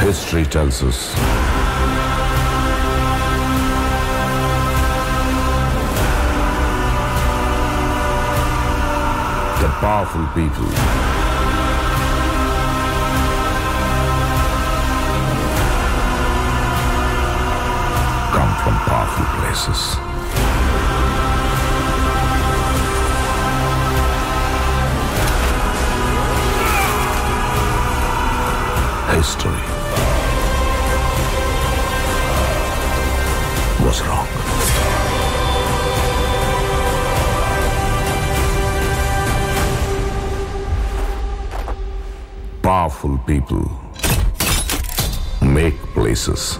History tells us. The powerful people. Come from powerful places. History was wrong. Powerful people make places